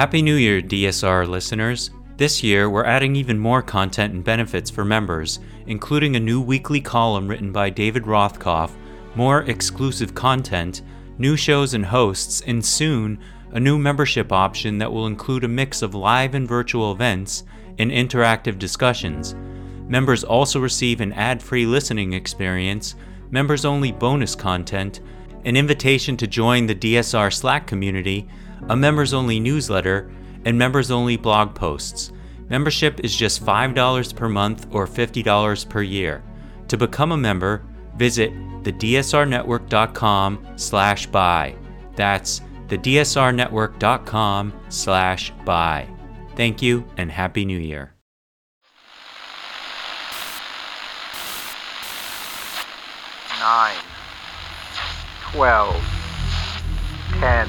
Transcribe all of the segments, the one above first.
Happy New Year, DSR listeners. This year, we're adding even more content and benefits for members, including a new weekly column written by David Rothkopf, more exclusive content, new shows and hosts, and soon, a new membership option that will include a mix of live and virtual events and interactive discussions. Members also receive an ad free listening experience, members only bonus content, an invitation to join the DSR Slack community, a members only newsletter, and members only blog posts. Membership is just $5 per month or $50 per year. To become a member, visit thedsrnetwork.com slash buy. That's thedsrnetwork.com slash buy. Thank you and Happy New Year. Nine, twelve, ten,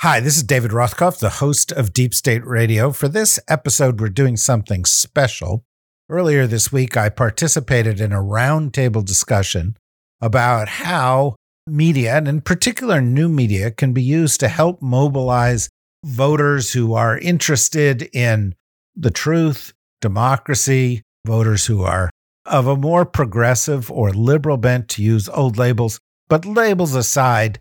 Hi, this is David Rothkopf, the host of Deep State Radio. For this episode, we're doing something special. Earlier this week, I participated in a roundtable discussion about how media, and in particular new media, can be used to help mobilize voters who are interested in the truth, democracy, voters who are of a more progressive or liberal bent, to use old labels. But labels aside,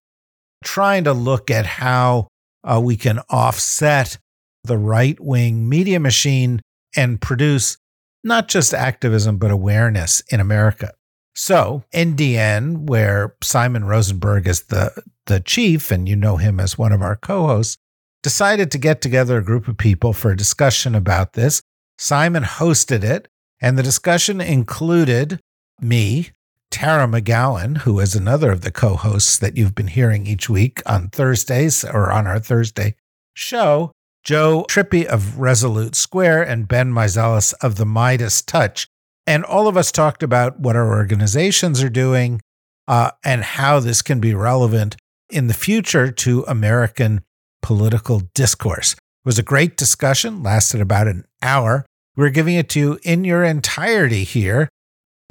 trying to look at how uh, we can offset the right wing media machine and produce not just activism, but awareness in America. So, NDN, where Simon Rosenberg is the, the chief, and you know him as one of our co hosts, decided to get together a group of people for a discussion about this. Simon hosted it, and the discussion included me, Tara McGowan, who is another of the co hosts that you've been hearing each week on Thursdays or on our Thursday show, Joe Trippi of Resolute Square, and Ben Meiselas of the MeidasTouch. And all of us talked about what our organizations are doing uh, and how this can be relevant in the future to American political discourse. It was a great discussion, lasted about an hour. We're giving it to you in your entirety here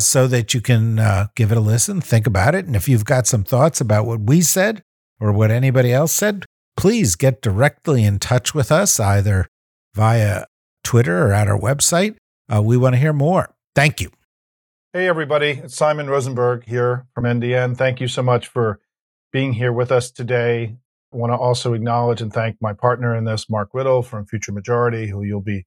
so that you can uh, give it a listen, think about it. And if you've got some thoughts about what we said or what anybody else said, please get directly in touch with us either via Twitter or at our website. Uh, we want to hear more. Thank you. Hey, everybody. It's Simon Rosenberg here from NDN. Thank you so much for being here with us today. I want to also acknowledge and thank my partner in this, Mark Riddle from Future Majority, who you'll be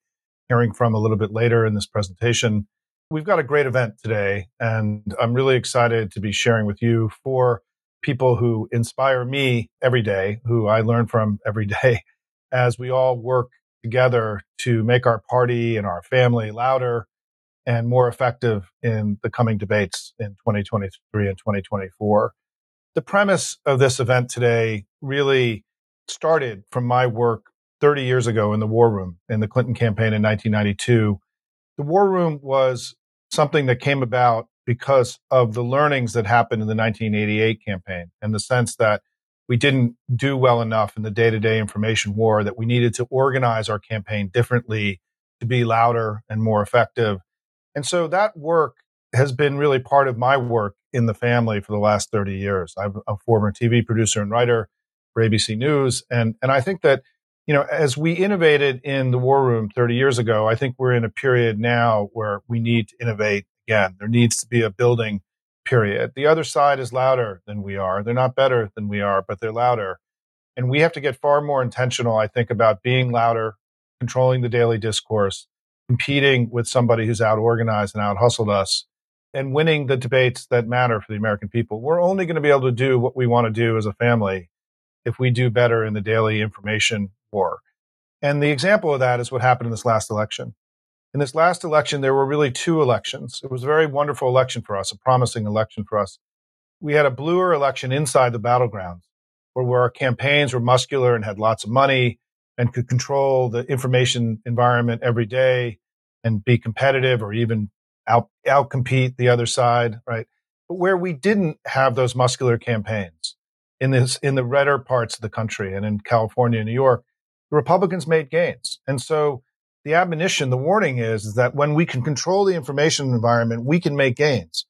hearing from a little bit later in this presentation. We've got a great event today, and I'm really excited to be sharing with you four people who inspire me every day, who I learn from every day as we all work together to make our party and our family louder and more effective in the coming debates in 2023 and 2024. The premise of this event today really started from my work 30 years ago in the war room in the Clinton campaign in 1992 the war room was something that came about because of the learnings that happened in the 1988 campaign and the sense that we didn't do well enough in the day to day information war, that we needed to organize our campaign differently to be louder and more effective. And so that work has been really part of my work in the family for the last 30 years. I'm a former TV producer and writer for ABC News. And, and I think that you know, as we innovated in the war room 30 years ago, I think we're in a period now where we need to innovate again. There needs to be a building period. The other side is louder than we are. They're not better than we are, but they're louder. And we have to get far more intentional, I think, about being louder, controlling the daily discourse, competing with somebody who's out organized and out hustled us, and winning the debates that matter for the American people. We're only going to be able to do what we want to do as a family if we do better in the daily information war. And the example of that is what happened in this last election. In this last election, there were really two elections. It was a very wonderful election for us, a promising election for us. We had a bluer election inside the battlegrounds where, where our campaigns were muscular and had lots of money and could control the information environment every day. and be competitive or even out outcompete the other side, right? But where we didn't have those muscular campaigns in this in the redder parts of the country and in California and New York, the Republicans made gains. And so the admonition, the warning is, is that when we can control the information environment, we can make gains.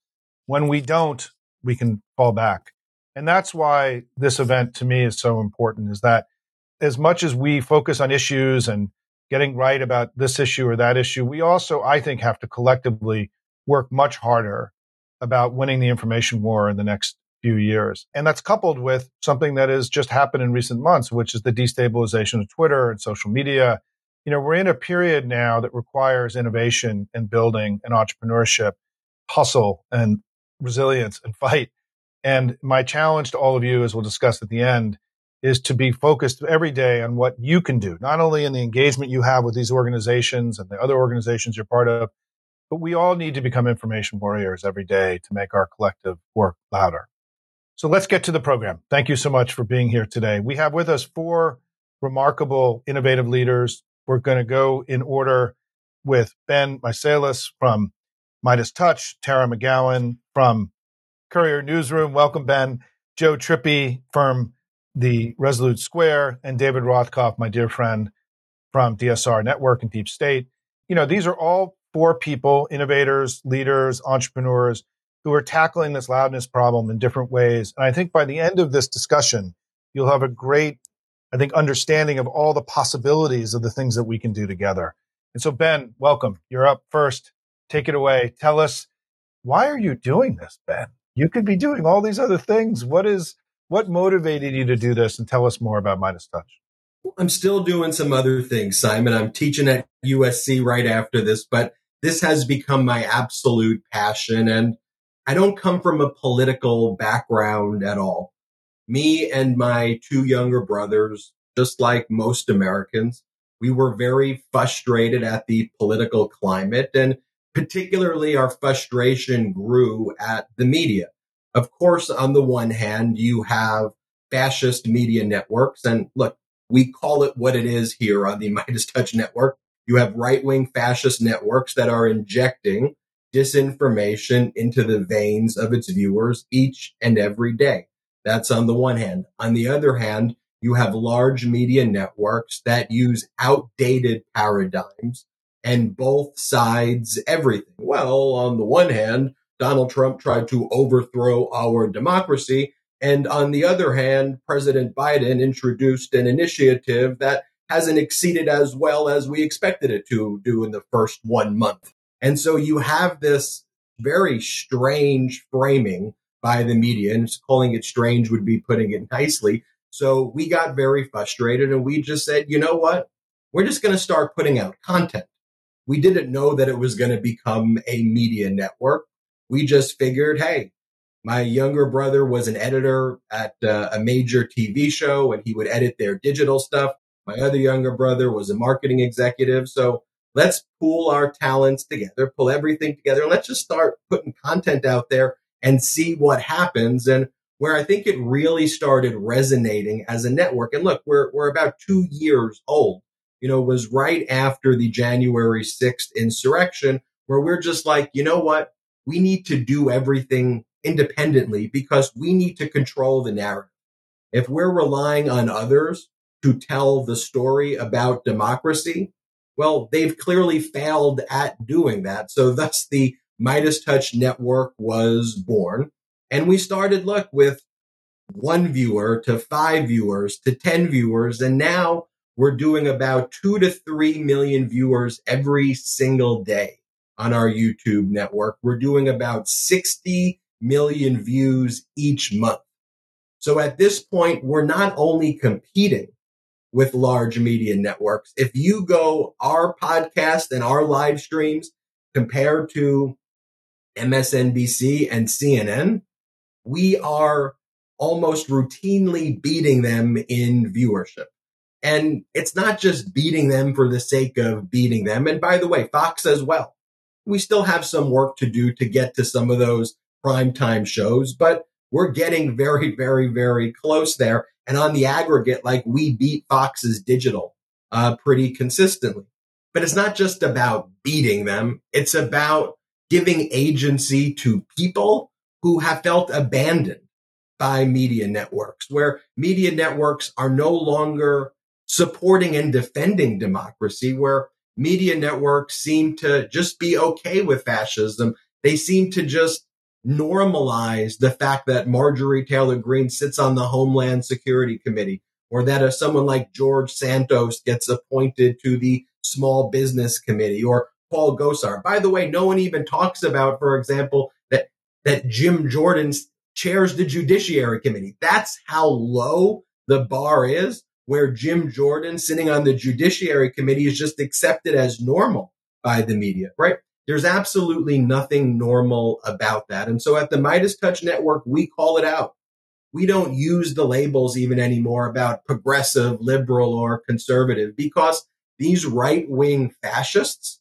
When we don't, we can fall back. And that's why this event to me is so important is that as much as we focus on issues and getting right about this issue or that issue, we also, I think, have to collectively work much harder about winning the information war in the next few years. And that's coupled with something that has just happened in recent months, which is the destabilization of Twitter and social media. You know, we're in a period now that requires innovation and building and entrepreneurship, hustle and resilience and fight. And my challenge to all of you, as we'll discuss at the end, is to be focused every day on what you can do, not only in the engagement you have with these organizations and the other organizations you're part of, but we all need to become information warriors every day to make our collective work louder. So let's get to the program. Thank you so much for being here today. We have with us four remarkable, innovative leaders. We're going to go in order with Ben Meiselas from MeidasTouch, Tara McGowan from Courier Newsroom. Welcome, Ben. Joe Trippi from the Resolute Square, and David Rothkopf, my dear friend from DSR Network and Deep State. You know, these are all four people, innovators, leaders, entrepreneurs who are tackling this loudness problem in different ways. And I think by the end of this discussion, you'll have a great, I think, understanding of all the possibilities of the things that we can do together. And so, Ben, welcome. You're up first. Take it away. Tell us why are you doing this, Ben? You could be doing all these other things. What is what motivated you to do this? And tell us more about Minus MeidasTouch. I'm still doing some other things, Simon. I'm teaching at USC right after this, but this has become my absolute passion. And I don't come from a political background at all. Me and my two younger brothers, just like most Americans, we were very frustrated at the political climate and particularly our frustration grew at the media. Of course, on the one hand, you have fascist media networks. And look, we call it what it is here on the MeidasTouch network. You have right wing fascist networks that are injecting disinformation into the veins of its viewers each and every day. That's on the one hand. On the other hand, you have large media networks that use outdated paradigms and both sides everything. Well, on the one hand, Donald Trump tried to overthrow our democracy. And on the other hand, President Biden introduced an initiative that hasn't exceeded as well as we expected it to do in the first one month. And so you have this very strange framing by the media, and calling it strange would be putting it nicely. So we got very frustrated and we just said, you know what? We're just going to start putting out content. We didn't know that it was going to become a media network we just figured, hey, my younger brother was an editor at uh, a major TV show and he would edit their digital stuff. My other younger brother was a marketing executive. So let's pool our talents together, pull everything together, and let's just start putting content out there and see what happens. And where I think it really started resonating as a network. And look, we're, we're about two years old, you know, was right after the January 6th insurrection where we're just like, you know what? we need to do everything independently because we need to control the narrative. If we're relying on others to tell the story about democracy, well, they've clearly failed at doing that. So thus the MeidasTouch network was born. And we started, look, with one viewer to five viewers to 10 viewers. And now we're doing about two to three million viewers every single day on our YouTube network. We're doing about 60 million views each month. So at this point, we're not only competing with large media networks. If you go our podcast and our live streams compared to MSNBC and CNN, we are almost routinely beating them in viewership. And it's not just beating them for the sake of beating them. And by the way, Fox as well we still have some work to do to get to some of those primetime shows, but we're getting very, very, very close there. And on the aggregate, like we beat Fox's digital uh, pretty consistently. But it's not just about beating them. It's about giving agency to people who have felt abandoned by media networks, where media networks are no longer supporting and defending democracy, where media networks seem to just be okay with fascism. They seem to just normalize the fact that Marjorie Taylor Greene sits on the Homeland Security Committee, or that if someone like George Santos gets appointed to the Small Business Committee, or Paul Gosar. By the way, no one even talks about, for example, that that Jim Jordan chairs the Judiciary Committee. That's how low the bar is, where Jim Jordan sitting on the Judiciary Committee is just accepted as normal by the media, right? There's absolutely nothing normal about that. And so at the MeidasTouch Network, we call it out. We don't use the labels even anymore about progressive, liberal, or conservative because these right wing fascists,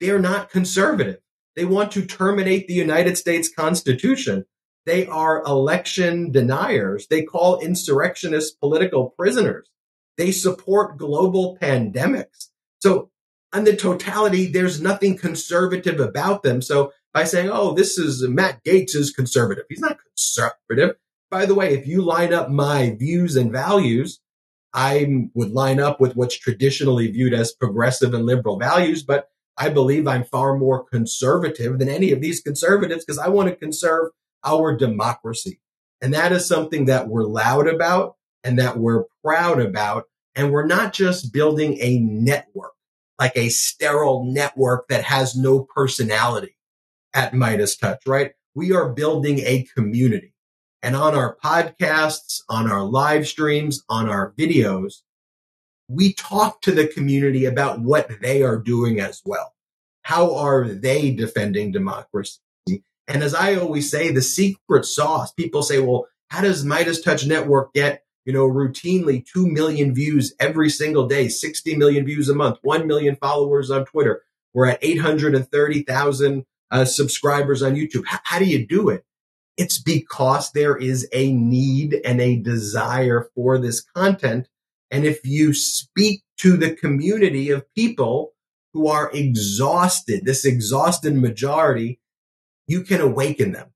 they're not conservative. They want to terminate the United States Constitution. They are election deniers. They call insurrectionists political prisoners. They support global pandemics. So on the totality, there's nothing conservative about them. So by saying, oh, this is Matt Gaetz is conservative. He's not conservative. By the way, if you line up my views and values, I would line up with what's traditionally viewed as progressive and liberal values, but I believe I'm far more conservative than any of these conservatives because I want to conserve our democracy. And that is something that we're loud about and that we're proud about. And we're not just building a network, like a sterile network that has no personality at MeidasTouch, right? We are building a community. And on our podcasts, on our live streams, on our videos, we talk to the community about what they are doing as well. How are they defending democracy? And as I always say, the secret sauce, people say, well, how does MeidasTouch Network get, you know, routinely 2 million views every single day, 60 million views a month, 1 million followers on Twitter? We're at 830,000 uh, subscribers on YouTube. H- how do you do it? It's because there is a need and a desire for this content. And if you speak to the community of people who are exhausted, this exhausted majority, you can awaken them.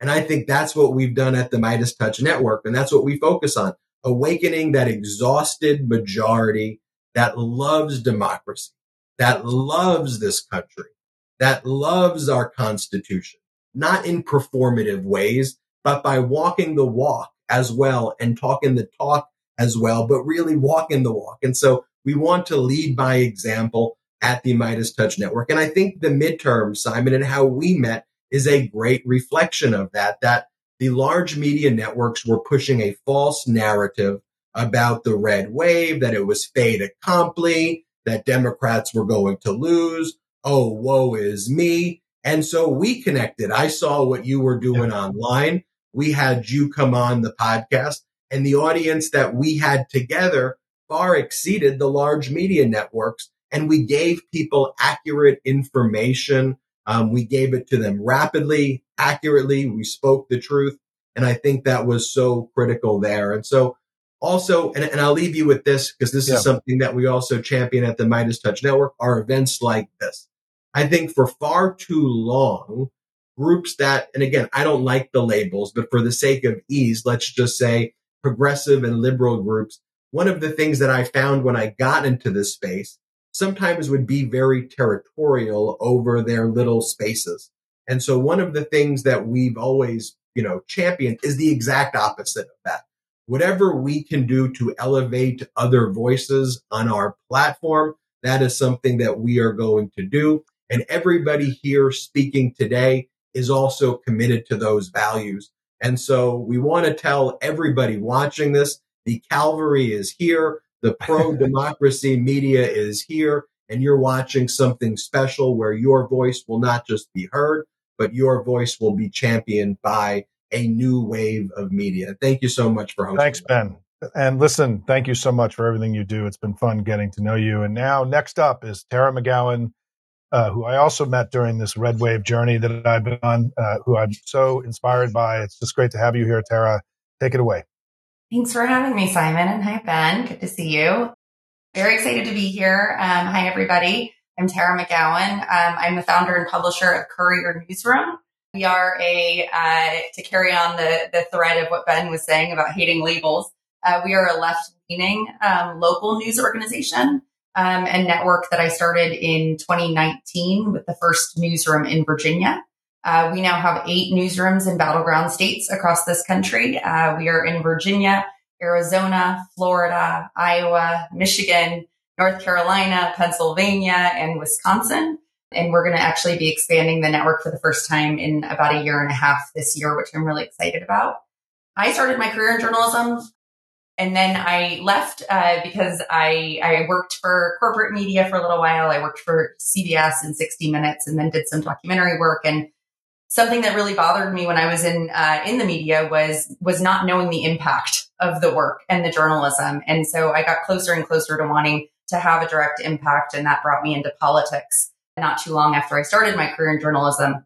And I think that's what we've done at the MeidasTouch Network. And that's what we focus on awakening that exhausted majority that loves democracy, that loves this country, that loves our constitution, not in performative ways, but by walking the walk as well and talking the talk as well, but really walking the walk. And so we want to lead by example at the MeidasTouch Network. And I think the midterm, Simon, and how we met is a great reflection of that, that the large media networks were pushing a false narrative about the red wave, that it was fait accompli, that Democrats were going to lose. Oh, woe is me. And so we connected. I saw what you were doing online. We had you come on the podcast and the audience that we had together far exceeded the large media networks. And we gave people accurate information um, we gave it to them rapidly, accurately. We spoke the truth. And I think that was so critical there. And so also, and, and I'll leave you with this because this yeah. is something that we also champion at the MeidasTouch Network are events like this. I think for far too long, groups that, and again, I don't like the labels, but for the sake of ease, let's just say progressive and liberal groups. One of the things that I found when I got into this space sometimes would be very territorial over their little spaces. And so one of the things that we've always, you know, championed is the exact opposite of that. Whatever we can do to elevate other voices on our platform, that is something that we are going to do. And everybody here speaking today is also committed to those values. And so we want to tell everybody watching this, the Calvary is here. The pro democracy media is here and you're watching something special where your voice will not just be heard, but your voice will be championed by a new wave of media. Thank you so much for hosting. Thanks, Ben. And listen, thank you so much for everything you do. It's been fun getting to know you. And now, next up is Tara McGowan, uh, who I also met during this Red Wave journey that I've been on, uh, who I'm so inspired by. It's just great to have you here, Tara. Take it away. Thanks for having me, Simon. And hi, Ben. Good to see you. Very excited to be here. Um, hi, everybody. I'm Tara McGowan. Um, I'm the founder and publisher of Courier Newsroom. We are a, uh, to carry on the, the thread of what Ben was saying about hating labels, uh, we are a left leaning um, local news organization um, and network that I started in 2019 with the first newsroom in Virginia. Uh, we now have eight newsrooms in battleground states across this country. Uh, we are in Virginia, Arizona, Florida, Iowa, Michigan, North Carolina, Pennsylvania, and Wisconsin. And we're going to actually be expanding the network for the first time in about a year and a half this year, which I'm really excited about. I started my career in journalism and then I left uh, because I, I worked for corporate media for a little while. I worked for CBS and 60 Minutes and then did some documentary work. And something that really bothered me when I was in uh, in the media was was not knowing the impact of the work and the journalism. And so I got closer and closer to wanting to have a direct impact, and that brought me into politics. Not too long after I started my career in journalism,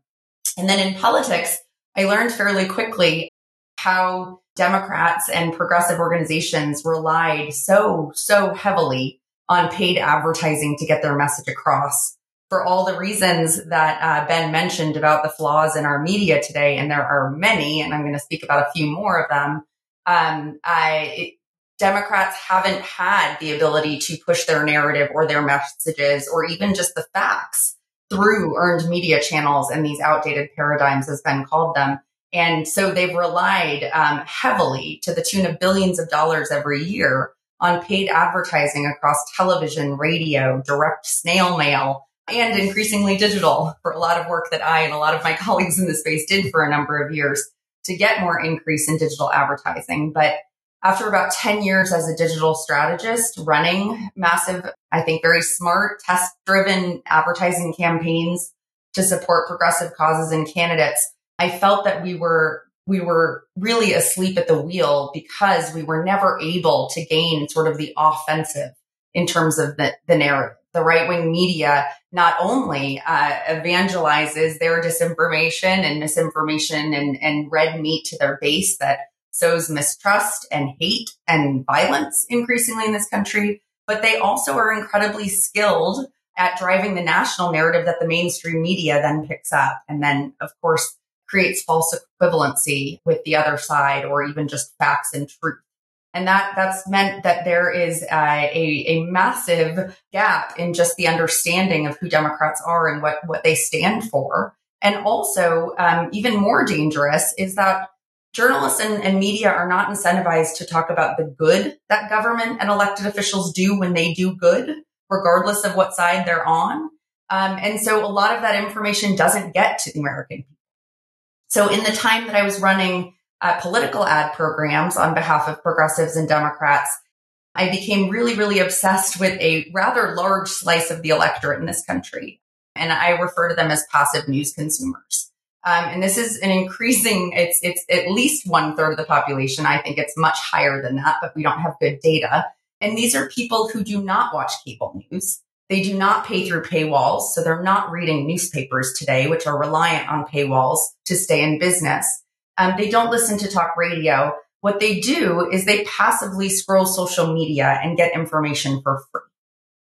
and then in politics, I learned fairly quickly how Democrats and progressive organizations relied so so heavily on paid advertising to get their message across for all the reasons that uh, Ben mentioned about the flaws in our media today, and there are many, and I'm going to speak about a few more of them. Um, I, it, Democrats haven't had the ability to push their narrative or their messages or even just the facts through earned media channels and these outdated paradigms, as Ben called them. And so they've relied um, heavily to the tune of billions of dollars every year on paid advertising across television, radio, direct snail mail, and increasingly digital for a lot of work that I and a lot of my colleagues in the space did for a number of years to get more increase in digital advertising. But after about 10 years as a digital strategist running massive, I think very smart test driven advertising campaigns to support progressive causes and candidates, I felt that we were we were really asleep at the wheel because we were never able to gain sort of the offensive in terms of the, the narrative the right wing media not only uh, evangelizes their disinformation and misinformation and, and red meat to their base that sows mistrust and hate and violence increasingly in this country, but they also are incredibly skilled at driving the national narrative that the mainstream media then picks up and then, of course, creates false equivalency with the other side or even just facts and truth. And that, that's meant that there is a, a, a, massive gap in just the understanding of who Democrats are and what, what they stand for. And also, um, even more dangerous is that journalists and, and media are not incentivized to talk about the good that government and elected officials do when they do good, regardless of what side they're on. Um, and so a lot of that information doesn't get to the American people. So in the time that I was running uh, political ad programs on behalf of progressives and Democrats, I became really, really obsessed with a rather large slice of the electorate in this country. And I refer to them as passive news consumers. Um, and this is an increasing, it's, it's at least one third of the population. I think it's much higher than that, but we don't have good data. And these are people who do not watch cable news. They do not pay through paywalls. So they're not reading newspapers today, which are reliant on paywalls to stay in business. Um, they don't listen to talk radio. What they do is they passively scroll social media and get information for free.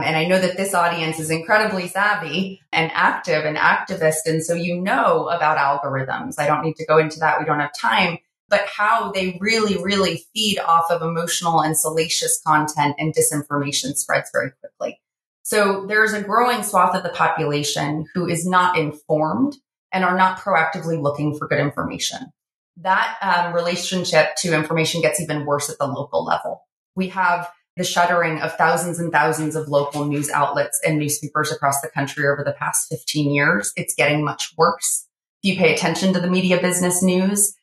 And I know that this audience is incredibly savvy and active and activist. And so you know about algorithms. I don't need to go into that. We don't have time, but how they really, really feed off of emotional and salacious content and disinformation spreads very quickly. So there's a growing swath of the population who is not informed and are not proactively looking for good information that um, relationship to information gets even worse at the local level. We have the shuttering of thousands and thousands of local news outlets and newspapers across the country over the past 15 years. It's getting much worse. If you pay attention to the media business news,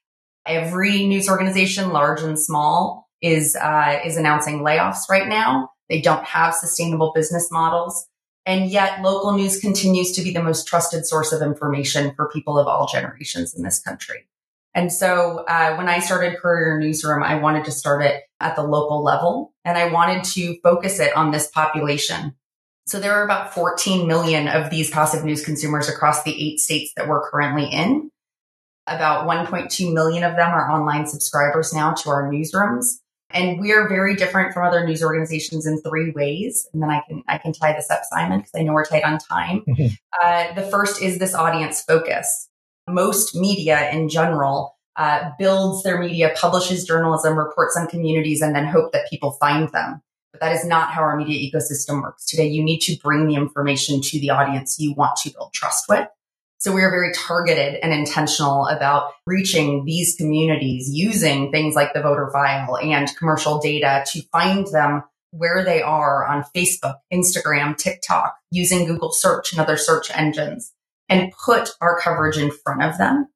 every news organization, large and small, is uh, is announcing layoffs right now. They don't have sustainable business models. And yet local news continues to be the most trusted source of information for people of all generations in this country. And so uh, when I started Courier Newsroom, I wanted to start it at the local level and I wanted to focus it on this population. So there are about 14 million of these passive news consumers across the eight states that we're currently in. About 1.2 million of them are online subscribers now to our newsrooms. And we are very different from other news organizations in three ways. And then I can I can tie this up, Simon, because I know we're tight on time. uh, the first is this audience focus. Most media in general uh, builds their media, publishes journalism, reports on communities, and then hope that people find them. But that is not how our media ecosystem works today. You need to bring the information to the audience you want to build trust with. So we are very targeted and intentional about reaching these communities using things like the voter file and commercial data to find them where they are on Facebook, Instagram, TikTok, using Google search and other search engines and put our coverage in front of them.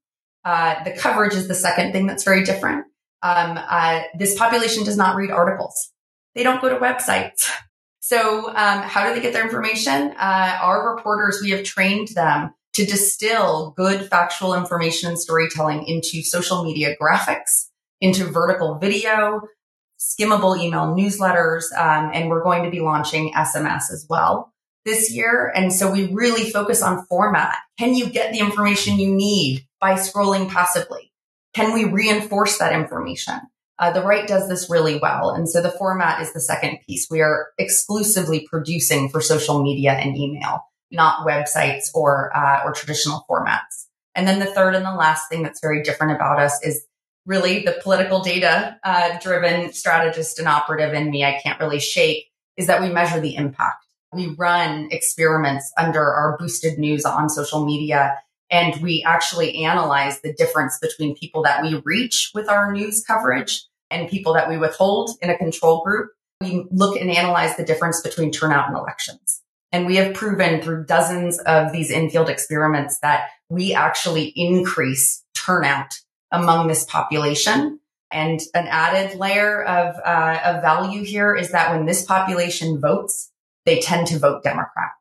Uh, the coverage is the second thing that's very different. Um, uh, this population does not read articles. They don't go to websites. So um, how do they get their information? Uh, our reporters, we have trained them to distill good factual information and storytelling into social media graphics, into vertical video, skimmable email newsletters, um, and we're going to be launching SMS as well this year. And so we really focus on format. Can you get the information you need by scrolling passively? Can we reinforce that information? Uh, the right does this really well. And so the format is the second piece. We are exclusively producing for social media and email not websites or uh, or traditional formats. And then the third and the last thing that's very different about us is really the political data uh, driven strategist and operative in me. I can't really shake is that we measure the impact. We run experiments under our boosted news on social media and we actually analyze the difference between people that we reach with our news coverage and people that we withhold in a control group. We look and analyze the difference between turnout and elections. And we have proven through dozens of these infield experiments that we actually increase turnout among this population. And an added layer of, uh, of value here is that when this population votes, they tend to vote Democrat.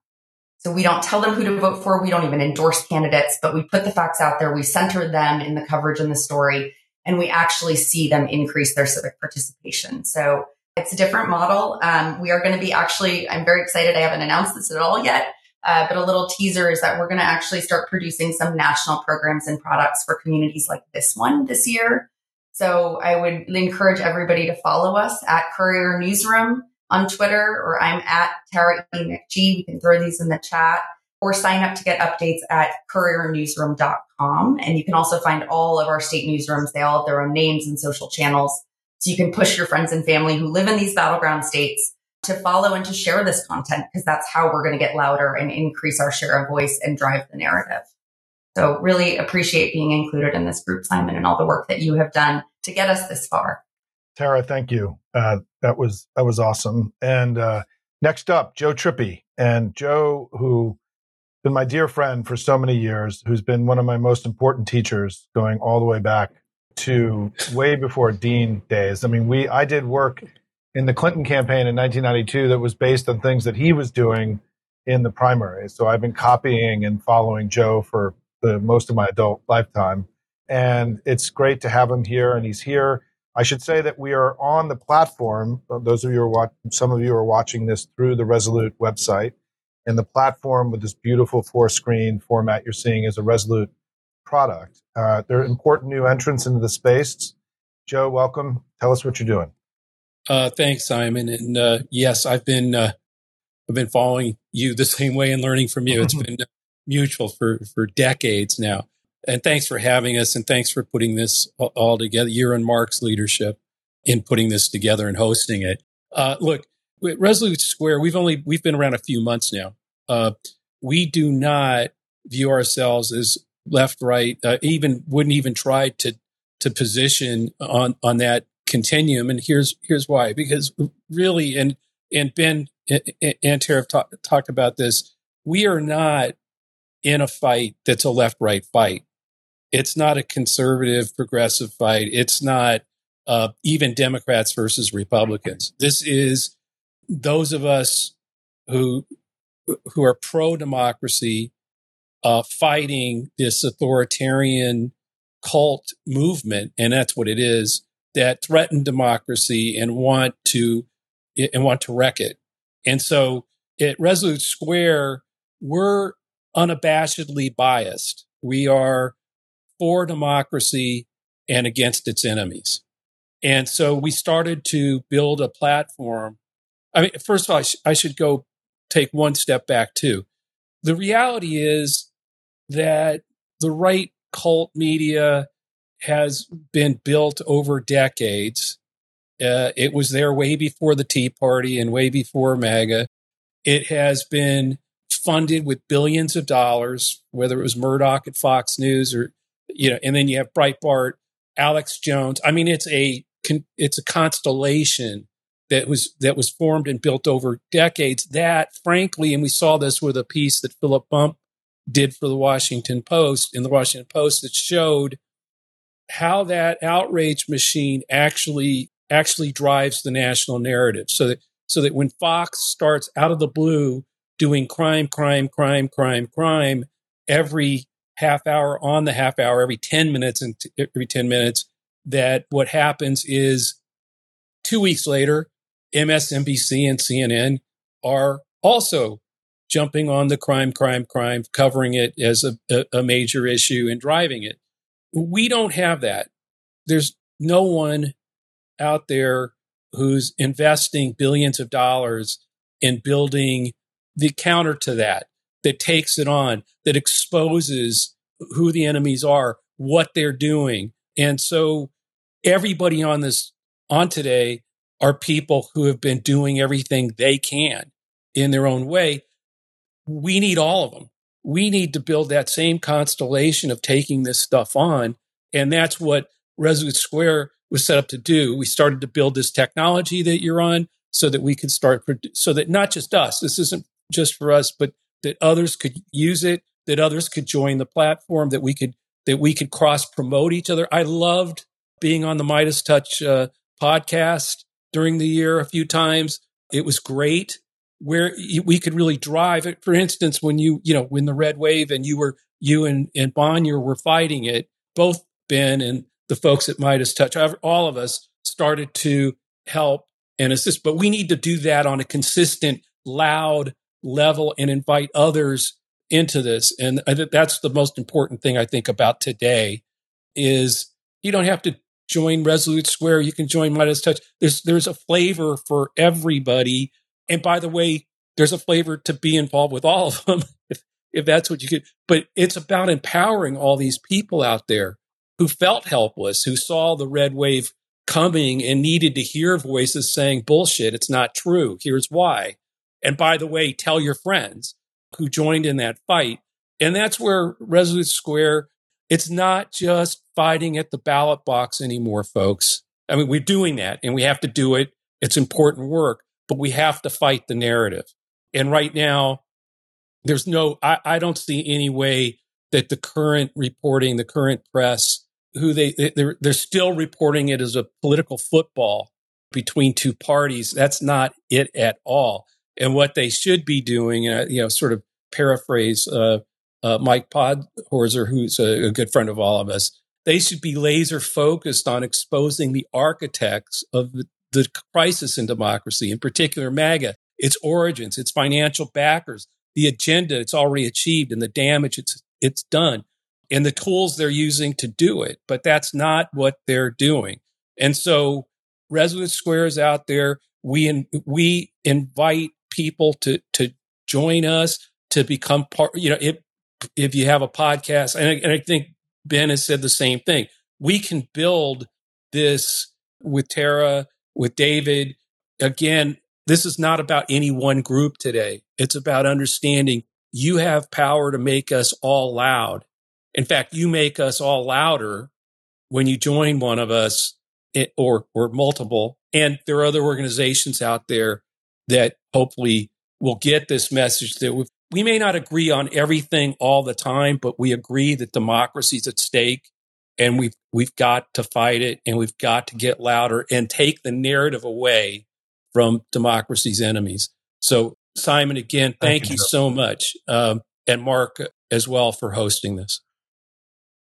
So we don't tell them who to vote for. We don't even endorse candidates, but we put the facts out there. We center them in the coverage and the story, and we actually see them increase their civic participation. So it's a different model. Um, we are going to be actually, I'm very excited. I haven't announced this at all yet, uh, but a little teaser is that we're going to actually start producing some national programs and products for communities like this one this year. So I would encourage everybody to follow us at Courier Newsroom on Twitter, or I'm at Tara E. McGee. We can throw these in the chat or sign up to get updates at couriernewsroom.com. And you can also find all of our state newsrooms. They all have their own names and social channels so you can push your friends and family who live in these battleground states to follow and to share this content because that's how we're going to get louder and increase our share of voice and drive the narrative. So really appreciate being included in this group, Simon, and all the work that you have done to get us this far. Tara, thank you. Uh, that was that was awesome. And uh, next up, Joe Trippi, and Joe, who has been my dear friend for so many years, who's been one of my most important teachers, going all the way back to way before Dean days. I mean, we I did work in the Clinton campaign in 1992 that was based on things that he was doing in the primary. So I've been copying and following Joe for the most of my adult lifetime, and it's great to have him here. And he's here. I should say that we are on the platform. Those of you are watching, some of you are watching this through the Resolute website, and the platform with this beautiful four screen format you're seeing is a Resolute product. Uh, they're important new entrants into the space. Joe, welcome. Tell us what you're doing. Uh, thanks, Simon. And uh, yes, I've been uh, I've been following you the same way and learning from you. It's been mutual for for decades now. And thanks for having us, and thanks for putting this all together. You and Mark's leadership in putting this together and hosting it. Uh, look, Resolute Square, we've only we've been around a few months now. Uh, we do not view ourselves as left, right, uh, even wouldn't even try to to position on on that continuum. And here's here's why: because really, and and Ben and Tara have talk, talked about this. We are not in a fight that's a left right fight. It's not a conservative progressive fight. It's not uh, even Democrats versus Republicans. This is those of us who who are pro democracy uh, fighting this authoritarian cult movement, and that's what it is that threaten democracy and want to and want to wreck it. And so at Resolute Square, we're unabashedly biased. We are for democracy and against its enemies. And so we started to build a platform. I mean, first of all, I, sh- I should go take one step back too. The reality is that the right cult media has been built over decades. Uh, it was there way before the Tea Party and way before MAGA. It has been funded with billions of dollars, whether it was Murdoch at Fox News or, you know, and then you have Breitbart, Alex Jones. I mean, it's a it's a constellation that was that was formed and built over decades. That, frankly, and we saw this with a piece that Philip Bump did for the Washington Post in the Washington Post that showed how that outrage machine actually actually drives the national narrative. So that so that when Fox starts out of the blue doing crime, crime, crime, crime, crime every half hour on the half hour, every 10 minutes and every 10 minutes, that what happens is two weeks later, MSNBC and CNN are also jumping on the crime, crime, crime, covering it as a, a, a major issue and driving it. We don't have that. There's no one out there who's investing billions of dollars in building the counter to that, that takes it on, that exposes who the enemies are, what they're doing. And so everybody on this, on today, are people who have been doing everything they can in their own way. We need all of them. We need to build that same constellation of taking this stuff on. And that's what Resolute Square was set up to do. We started to build this technology that you're on so that we can start, so that not just us, this isn't just for us, but that others could use it, that others could join the platform, that we could, that we could cross promote each other. I loved being on the MeidasTouch uh, podcast during the year a few times. It was great where we could really drive it. For instance, when you, you know, when the red wave and you were, you and, and were fighting it, both Ben and the folks at MeidasTouch, all of us started to help and assist. But we need to do that on a consistent, loud level and invite others into this. And that's the most important thing I think about today is you don't have to join Resolute Square. You can join MeidasTouch. There's there's a flavor for everybody. And by the way, there's a flavor to be involved with all of them if, if that's what you could. But it's about empowering all these people out there who felt helpless, who saw the red wave coming and needed to hear voices saying, bullshit, it's not true. Here's why. And by the way, tell your friends who joined in that fight. And that's where Resolute Square, it's not just fighting at the ballot box anymore, folks. I mean, we're doing that and we have to do it. It's important work, but we have to fight the narrative. And right now, there's no, I, I don't see any way that the current reporting, the current press, who they, they're, they're still reporting it as a political football between two parties. That's not it at all. And what they should be doing, uh, you know, sort of paraphrase uh, uh, Mike Podhorzer, who's a, a good friend of all of us, they should be laser focused on exposing the architects of the, the crisis in democracy, in particular MAGA, its origins, its financial backers, the agenda it's already achieved, and the damage it's it's done, and the tools they're using to do it. But that's not what they're doing. And so, Resolute Square is out there. We in, we invite people to to join us to become part. You know, if if you have a podcast, and I, and I think Ben has said the same thing. We can build this with Tara, with David. Again, this is not about any one group today. It's about understanding you have power to make us all loud. In fact, you make us all louder when you join one of us eh, or, or multiple. And there are other organizations out there that hopefully will get this message that we may not agree on everything all the time, but we agree that democracy is at stake and we've, we've got to fight it and we've got to get louder and take the narrative away from democracy's enemies. So, Simon, again, thank, thank you, you so much. Um, and Mark as well for hosting this.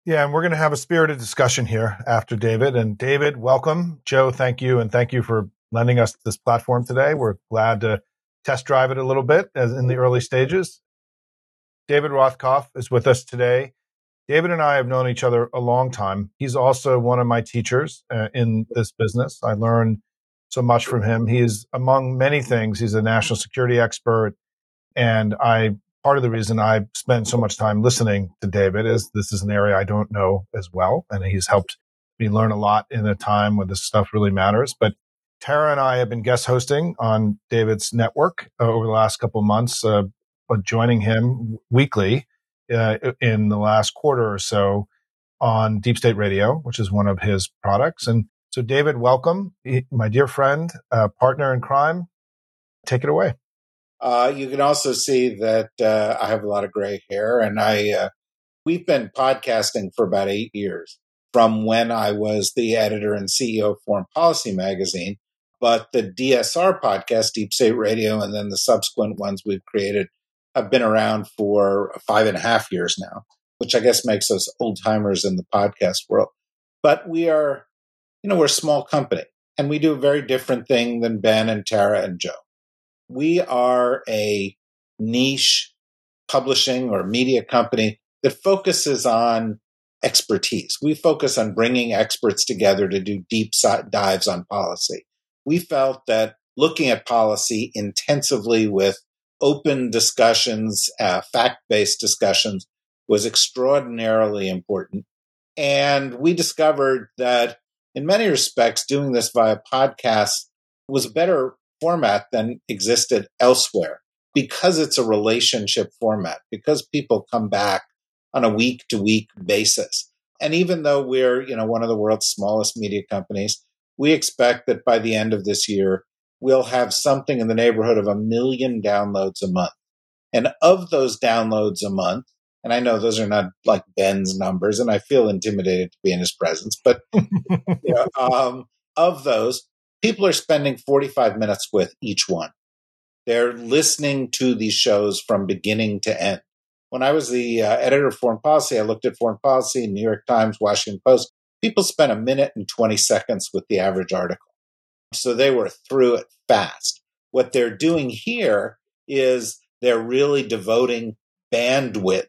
Yeah, and we're going to have a spirited discussion here after David. And David, welcome. Joe, thank you. And thank you for lending us this platform today. We're glad to test drive it a little bit as in the early stages. David Rothkopf is with us today. David and I have known each other a long time. He's also one of my teachers uh, in this business. I learned so much from him. He is, among many things, he's a national security expert. And I, part of the reason I spend so much time listening to David is this is an area I don't know as well. And he's helped me learn a lot in a time when this stuff really matters. But Tara and I have been guest hosting on David's network uh, over the last couple months, uh, joining him weekly uh, in the last quarter or so on Deep State Radio, which is one of his products. And so, David, welcome, my dear friend, uh, partner in crime. Take it away. Uh, you can also see that I have a lot of gray hair, and I we've been podcasting for about eight years from when I was the editor and CEO of Foreign Policy Magazine. But the DSR podcast, Deep State Radio, and then the subsequent ones we've created have been around for five and a half years now, which I guess makes us old timers in the podcast world. But we are, you know, we're a small company and we do a very different thing than Ben and Tara and Joe. We are a niche publishing or media company that focuses on expertise. We focus on bringing experts together to do deep dives on policy. We felt that looking at policy intensively with open discussions, uh, fact based discussions was extraordinarily important. And we discovered that in many respects, doing this via podcast was a better format than existed elsewhere because it's a relationship format, because people come back on a week to week basis. And even though we're, you know, one of the world's smallest media companies, we expect that by the end of this year, we'll have something in the neighborhood of a million downloads a month. And of those downloads a month, and I know those are not like Ben's numbers, and I feel intimidated to be in his presence, but you know, um, of those, people are spending 45 minutes with each one. They're listening to these shows from beginning to end. When I was the uh, editor of foreign policy, I looked at foreign policy, New York Times, Washington Post. People spent a minute and 20 seconds with the average article. So they were through it fast. What they're doing here is they're really devoting bandwidth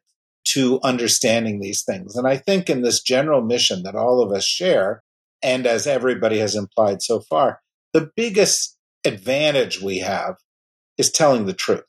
to understanding these things. And I think in this general mission that all of us share, and as everybody has implied so far, the biggest advantage we have is telling the truth.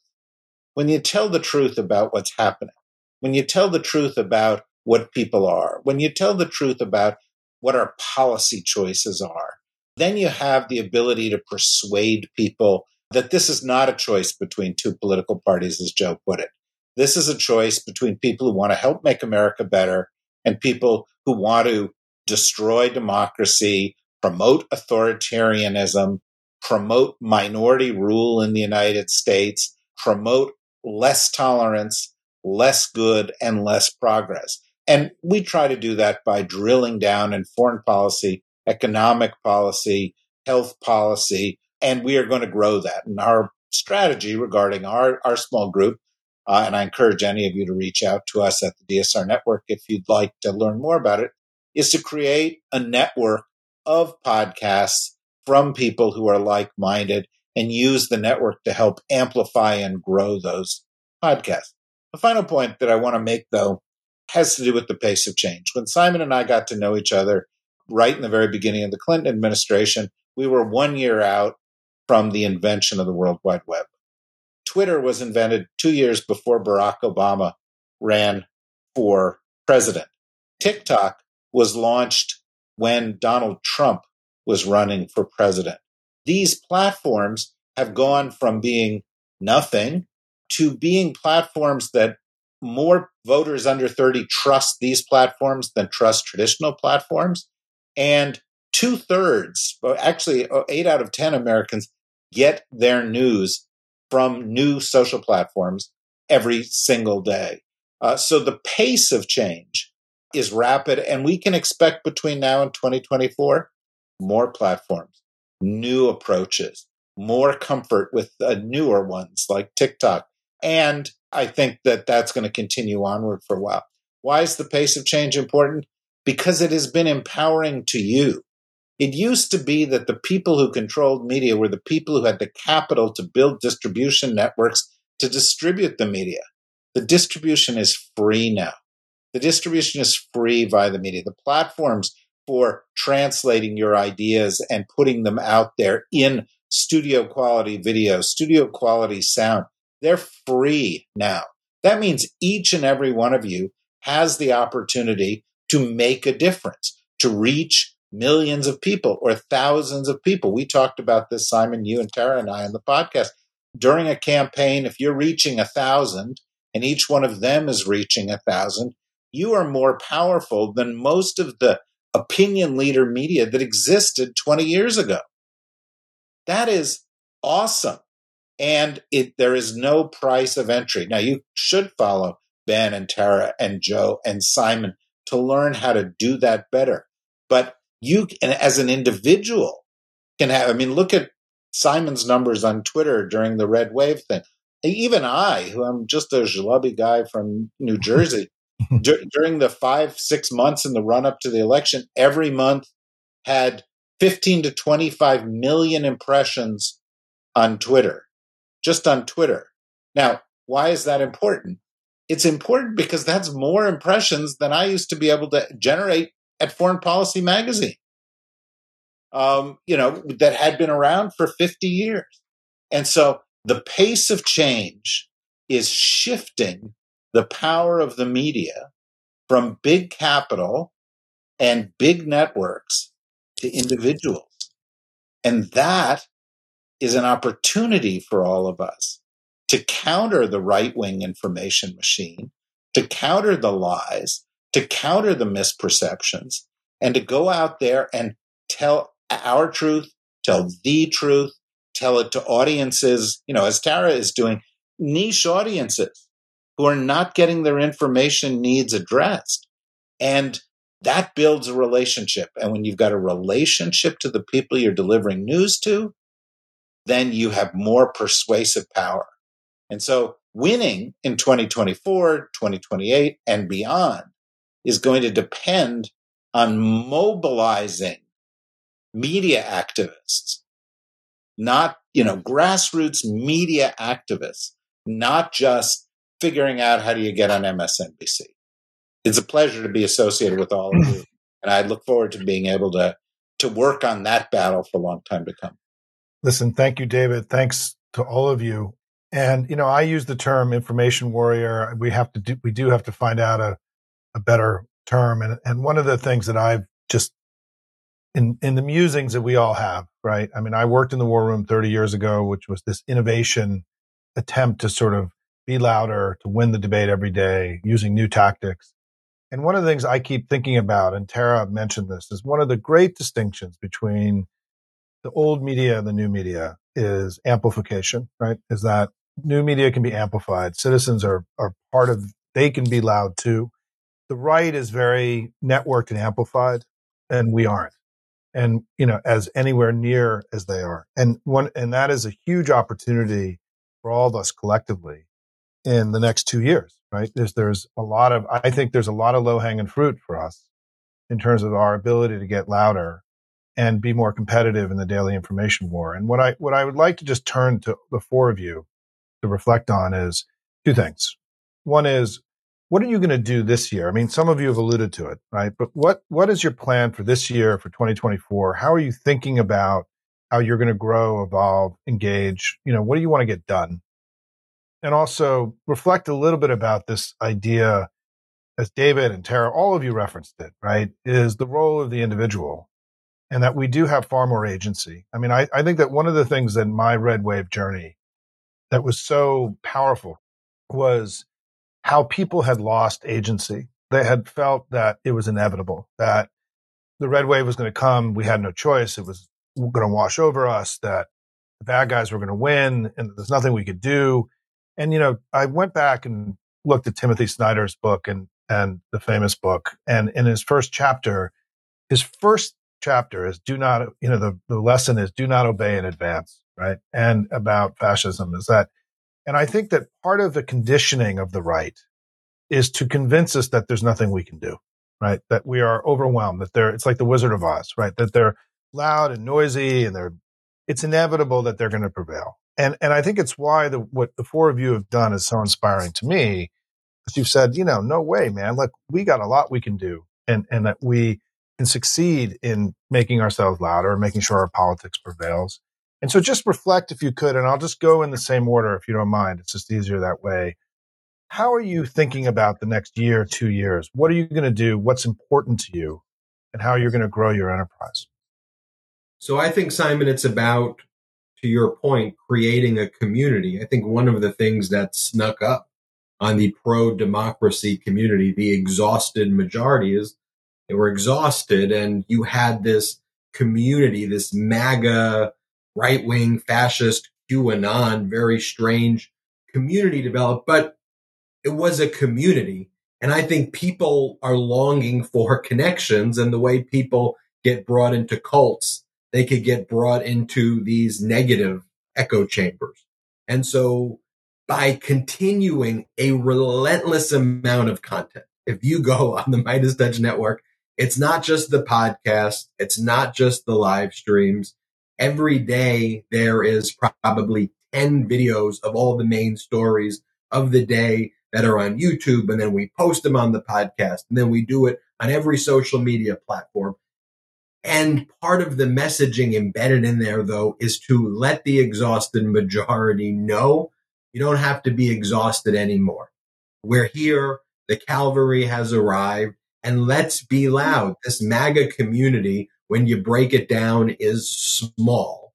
When you tell the truth about what's happening, when you tell the truth about what people are, when you tell the truth about what our policy choices are, then you have the ability to persuade people that this is not a choice between two political parties, as Joe put it. This is a choice between people who want to help make America better and people who want to destroy democracy, promote authoritarianism, promote minority rule in the United States, promote less tolerance, less good, and less progress. And we try to do that by drilling down in foreign policy economic policy, health policy, and we are going to grow that. And our strategy regarding our, our small group, uh, and I encourage any of you to reach out to us at the DSR network if you'd like to learn more about it, is to create a network of podcasts from people who are like minded and use the network to help amplify and grow those podcasts. The final point that I want to make, though, has to do with the pace of change. When Simon and I got to know each other right in the very beginning of the Clinton administration, we were one year out from the invention of the World Wide Web. Twitter was invented two years before Barack Obama ran for president. TikTok was launched when Donald Trump was running for president. These platforms have gone from being nothing to being platforms that more voters under 30 trust these platforms than trust traditional platforms. And two thirds, actually, uh, eight out of 10 Americans get their news from new social platforms every single day. Uh, so the pace of change is rapid, and we can expect between now and 2024 more platforms, new approaches, more comfort with uh, newer ones like TikTok. And I think that that's going to continue onward for a while. Why is the pace of change important? because it has been empowering to you. It used to be that the people who controlled media were the people who had the capital to build distribution networks to distribute the media. The distribution is free now. The distribution is free via the media. The platforms for translating your ideas and putting them out there in studio quality video, studio quality sound, they're free now. That means each and every one of you has the opportunity to make a difference, to reach millions of people or thousands of people. We talked about this, Simon, you and Tara and I on the podcast. During a campaign, if you're reaching a thousand and each one of them is reaching a thousand, you are more powerful than most of the opinion leader media that existed 20 years ago. That is awesome. And it, there is no price of entry. Now, you should follow Ben and Tara and Joe and Simon to learn how to do that better. But you, as an individual, can have, I mean, look at Simon's numbers on Twitter during the red wave thing. Even I, who I'm just a jalopy guy from New Jersey, d- during the five, six months in the run up to the election, every month had 15 to 25 million impressions on Twitter, just on Twitter. Now, why is that important? It's important because that's more impressions than I used to be able to generate at Foreign Policy Magazine, um, you know, that had been around for 50 years. And so the pace of change is shifting the power of the media from big capital and big networks to individuals. And that is an opportunity for all of us to counter the right wing information machine, to counter the lies, to counter the misperceptions, and to go out there and tell our truth, tell the truth, tell it to audiences, you know, as Tara is doing, niche audiences who are not getting their information needs addressed. And that builds a relationship. And when you've got a relationship to the people you're delivering news to, then you have more persuasive power. And so winning in 2024, 2028, and beyond is going to depend on mobilizing media activists, not, you know, grassroots media activists, not just figuring out how do you get on MSNBC it's a pleasure to be associated with all of you. And I look forward to being able to to work on that battle for a long time to come. Listen, thank you, David. Thanks to all of you. And you know, I use the term information warrior. We have to do we do have to find out a, a better term. And and one of the things that I've just in in the musings that we all have, right? I mean, I worked in the war room 30 years ago, which was this innovation attempt to sort of be louder, to win the debate every day using new tactics. And one of the things I keep thinking about, and Tara mentioned this, is one of the great distinctions between the old media and the new media is amplification, right? Is that new media can be amplified. Citizens are, are part of, they can be loud too. The right is very networked and amplified, and we aren't. And, you know, as anywhere near as they are. And one, and that is a huge opportunity for all of us collectively in the next two years, right? There's, there's a lot of, I think there's a lot of low hanging fruit for us in terms of our ability to get louder and be more competitive in the daily information war. And what I, what I would like to just turn to the four of you to reflect on is two things. One is, what are you going to do this year? I mean, some of you have alluded to it, right? But what, what is your plan for this year, for 2024? How are you thinking about how you're going to grow, evolve, engage? You know, what do you want to get done? and also reflect a little bit about this idea as David and Tara, all of you referenced it, right? Is the role of the individual and that we do have far more agency. I mean, I, I think that one of the things in my red wave journey that was so powerful was how people had lost agency. They had felt that it was inevitable, that the red wave was going to come. We had no choice. It was going to wash over us, that the bad guys were going to win and there's nothing we could do. And, you know, I went back and looked at Timothy Snyder's book and, and the famous book. And in his first chapter, his first chapter is do not, you know, the, the lesson is do not obey in advance, right? And about fascism is that, and I think that part of the conditioning of the right is to convince us that there's nothing we can do, right? That we are overwhelmed, that they're, it's like the Wizard of Oz, right? That they're loud and noisy and they're, it's inevitable that they're going to prevail and and I think it's why the what the four of you have done is so inspiring to me. Because you've said, you know, no way, man. Look, we got a lot we can do and, and that we can succeed in making ourselves louder making sure our politics prevails. And so just reflect if you could, and I'll just go in the same order if you don't mind. It's just easier that way. How are you thinking about the next year, two years? What are you going to do? What's important to you? And how you're going to grow your enterprise? So I think, Simon, it's about, to your point, creating a community. I think one of the things that snuck up on the pro democracy community, the exhausted majority, is they were exhausted, and you had this community, this MAGA right wing fascist QAnon, very strange community developed, but it was a community. And I think people are longing for connections and the way people get brought into cults, they could get brought into these negative echo chambers. And so by continuing a relentless amount of content, if you go on the MeidasTouch network, it's not just the podcast. It's not just the live streams every day there is probably 10 videos of all the main stories of the day that are on YouTube. And then we post them on the podcast. And then we do it on every social media platform. And part of the messaging embedded in there, though, is to let the exhausted majority know you don't have to be exhausted anymore. We're here. The cavalry has arrived. And let's be loud. This MAGA community when you break it down is small,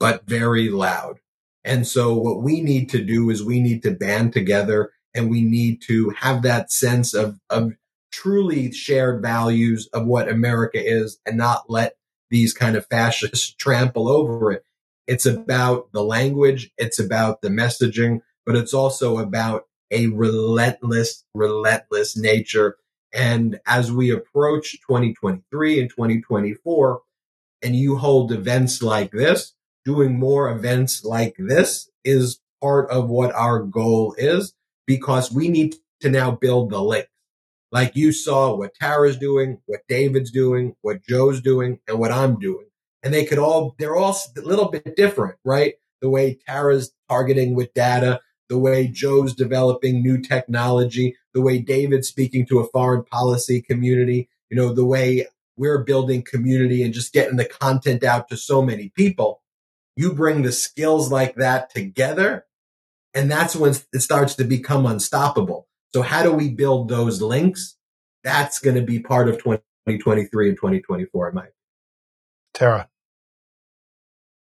but very loud. And so what we need to do is we need to band together and we need to have that sense of, of truly shared values of what America is and not let these kind of fascists trample over it. It's about the language. It's about the messaging, but it's also about a relentless, relentless nature and as we approach 2023 and 2024, and you hold events like this, doing more events like this is part of what our goal is because we need to now build the links. Like you saw what Tara's doing, what David's doing, what Joe's doing, and what I'm doing. And they could all, they're all a little bit different, right? The way Tara's targeting with data, the way Joe's developing new technology, the way David's speaking to a foreign policy community, you know, the way we're building community and just getting the content out to so many people. You bring the skills like that together, and that's when it starts to become unstoppable. So how do we build those links? That's going to be part of 2023 and 2024, Mike. Tara.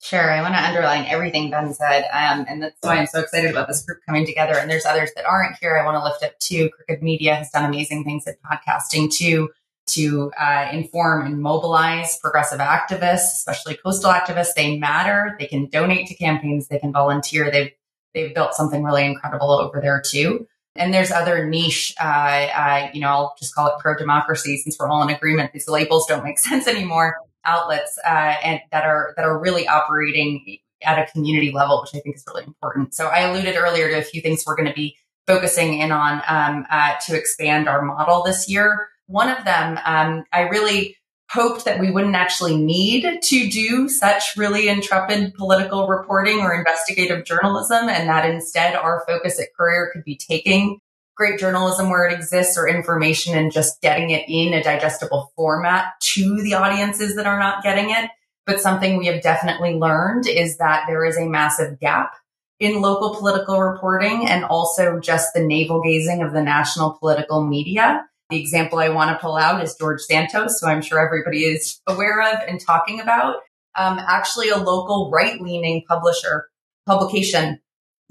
Sure. I want to underline everything Ben said. Um, and that's why I'm so excited about this group coming together. And there's others that aren't here. I want to lift up too. Crooked Media has done amazing things at podcasting too, to uh, inform and mobilize progressive activists, especially coastal activists. They matter. They can donate to campaigns. They can volunteer. They've, they've built something really incredible over there too. And there's other niche, uh, uh, you know, I'll just call it pro democracy since we're all in agreement. These labels don't make sense anymore outlets uh, and that are that are really operating at a community level, which I think is really important. So I alluded earlier to a few things we're going to be focusing in on um, uh, to expand our model this year. One of them, um, I really hoped that we wouldn't actually need to do such really intrepid political reporting or investigative journalism, and that instead our focus at Courier could be taking great journalism where it exists or information and just getting it in a digestible format to the audiences that are not getting it. But something we have definitely learned is that there is a massive gap in local political reporting and also just the navel gazing of the national political media. The example I want to pull out is George Santos, who I'm sure everybody is aware of and talking about. Um, actually, a local right leaning publisher publication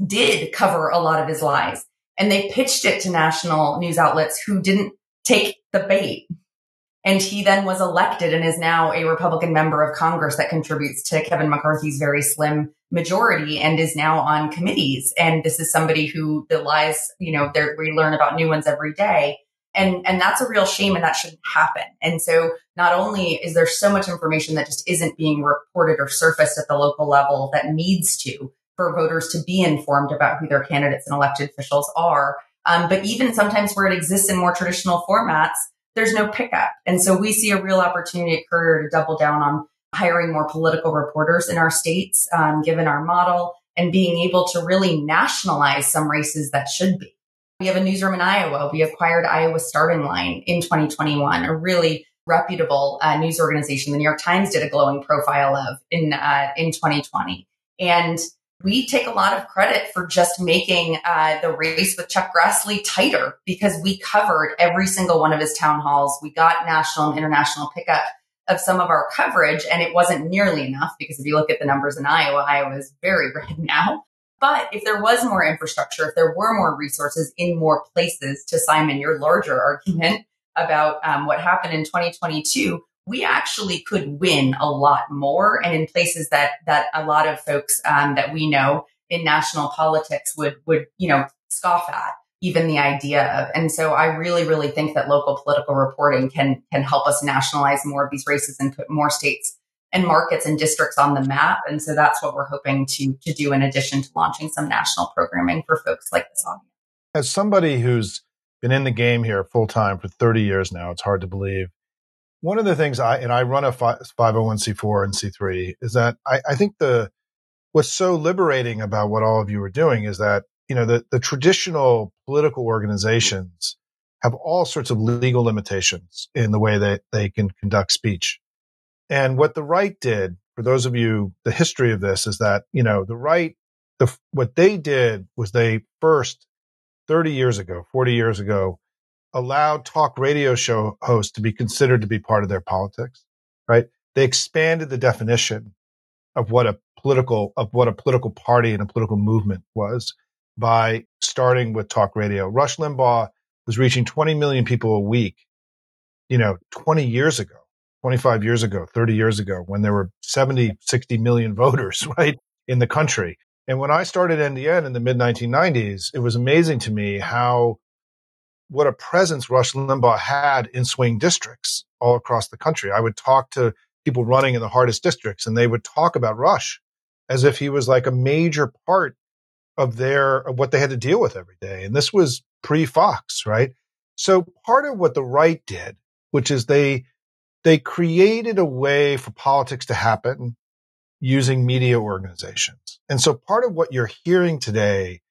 did cover a lot of his lies and they pitched it to national news outlets who didn't take the bait. And he then was elected and is now a Republican member of Congress that contributes to Kevin McCarthy's very slim majority and is now on committees. And this is somebody who the lies, you know, we learn about new ones every day. And, and that's a real shame and that shouldn't happen. And so not only is there so much information that just isn't being reported or surfaced at the local level that needs to, for voters to be informed about who their candidates and elected officials are. Um, but even sometimes where it exists in more traditional formats, there's no pickup. And so we see a real opportunity at Courier to double down on hiring more political reporters in our states, um, given our model, and being able to really nationalize some races that should be. We have a newsroom in Iowa. We acquired Iowa Starting Line in 2021, a really reputable uh, news organization. The New York Times did a glowing profile of in uh, in 2020, and we take a lot of credit for just making uh, the race with Chuck Grassley tighter because we covered every single one of his town halls. We got national and international pickup of some of our coverage, and it wasn't nearly enough because if you look at the numbers in Iowa, Iowa is very red now. But if there was more infrastructure, if there were more resources in more places, to Simon, your larger argument about um, what happened in 2022, we actually could win a lot more, and in places that that a lot of folks um, that we know in national politics would would you know scoff at even the idea of. And so I really, really think that local political reporting can can help us nationalize more of these races and put more states and markets and districts on the map. And so that's what we're hoping to to do in addition to launching some national programming for folks like this audience. As somebody who's been in the game here full time for 30 years now, it's hard to believe. One of the things I and I run a 501c4 and C3 is that I, I think the what's so liberating about what all of you are doing is that you know the, the traditional political organizations have all sorts of legal limitations in the way that they can conduct speech. And what the right did, for those of you, the history of this is that, you know, the right, the, what they did was they first 30 years ago, 40 years ago, allowed talk radio show hosts to be considered to be part of their politics, right? They expanded the definition of what a political, of what a political party and a political movement was by starting with talk radio. Rush Limbaugh was reaching 20 million people a week, you know, 20 years ago 25 years ago, 30 years ago, when there were 70, 60 million voters, right, in the country. And when I started NDN in the mid 1990s, it was amazing to me how, what a presence Rush Limbaugh had in swing districts all across the country. I would talk to people running in the hardest districts and they would talk about Rush as if he was like a major part of their, of what they had to deal with every day. And this was pre Fox, right? So part of what the right did, which is they they created a way for politics to happen using media organizations. And so part of what you're hearing today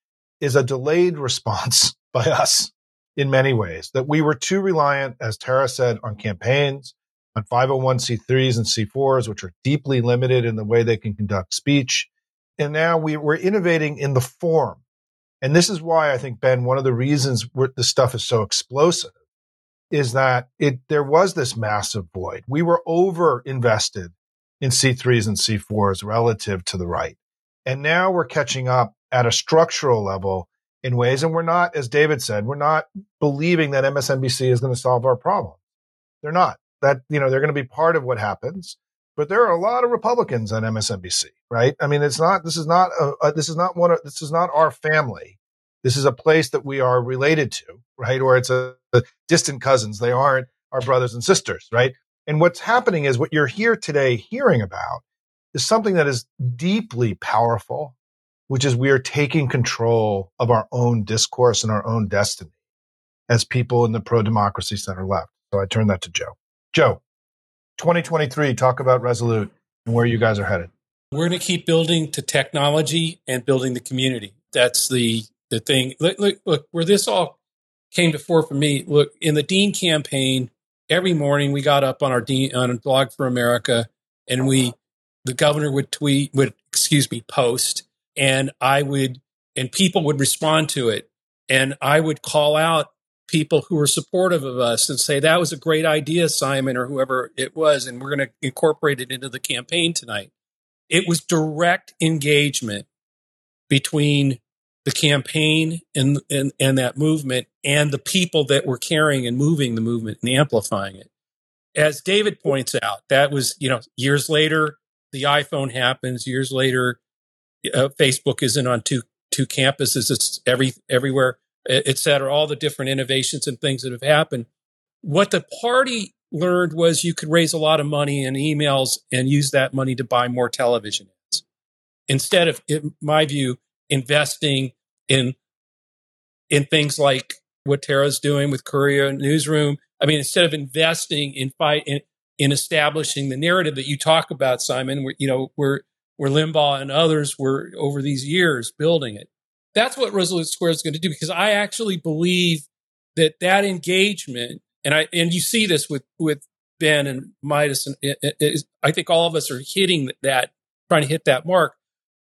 is a delayed response by us in many ways that we were too reliant, as Tara said, on campaigns, on 501c3s and C4s, which are deeply limited in the way they can conduct speech. And now we, we're innovating in the form. And this is why I think, Ben, one of the reasons this stuff is so explosive is that it there was this massive void. We were over invested in C3s and C4s relative to the right. And now we're catching up at a structural level in ways. And we're not, as David said, we're not believing that MSNBC is going to solve our problem. They're not. That, you know, they're going to be part of what happens. But there are a lot of Republicans on MSNBC, right? I mean, it's not, this is not, a, a, this is not one of, this is not our family. This is a place that we are related to, right? Or it's a, a distant cousins. They aren't our brothers and sisters, right? And what's happening is what you're here today hearing about is something that is deeply powerful, which is we are taking control of our own discourse and our own destiny as people in the pro democracy center left. So I turn that to Joe. Joe, 2023, talk about Resolute and where you guys are headed. We're going to keep building to technology and building the community. That's the the thing. Look, look, look, where this all came to fore for me. Look, in the Dean campaign, every morning we got up on our Dean on Blog for America, and we, the governor would tweet, would excuse me, post, and I would, and people would respond to it, and I would call out people who were supportive of us and say that was a great idea, Simon, or whoever it was, and we're going to incorporate it into the campaign tonight. It was direct engagement between the campaign and, and, and that movement and the people that were carrying and moving the movement and amplifying it. As David points out, that was, you know, years later, the iPhone happens. Years later, uh, Facebook isn't on two, two campuses. It's every, everywhere, et cetera, all the different innovations and things that have happened. What the party learned was you could raise a lot of money in emails and use that money to buy more television ads. Instead of, in my view, investing in in things like what Tara's doing with Courier Newsroom. I mean, instead of investing in fight in, in establishing the narrative that you talk about, Simon, where, you know, where where Limbaugh and others were over these years building it. that's what Resolute Square is going to do because I actually believe that that engagement, and I and you see this with with Ben and Meidas, and it, it, I think all of us are hitting that, trying to hit that mark.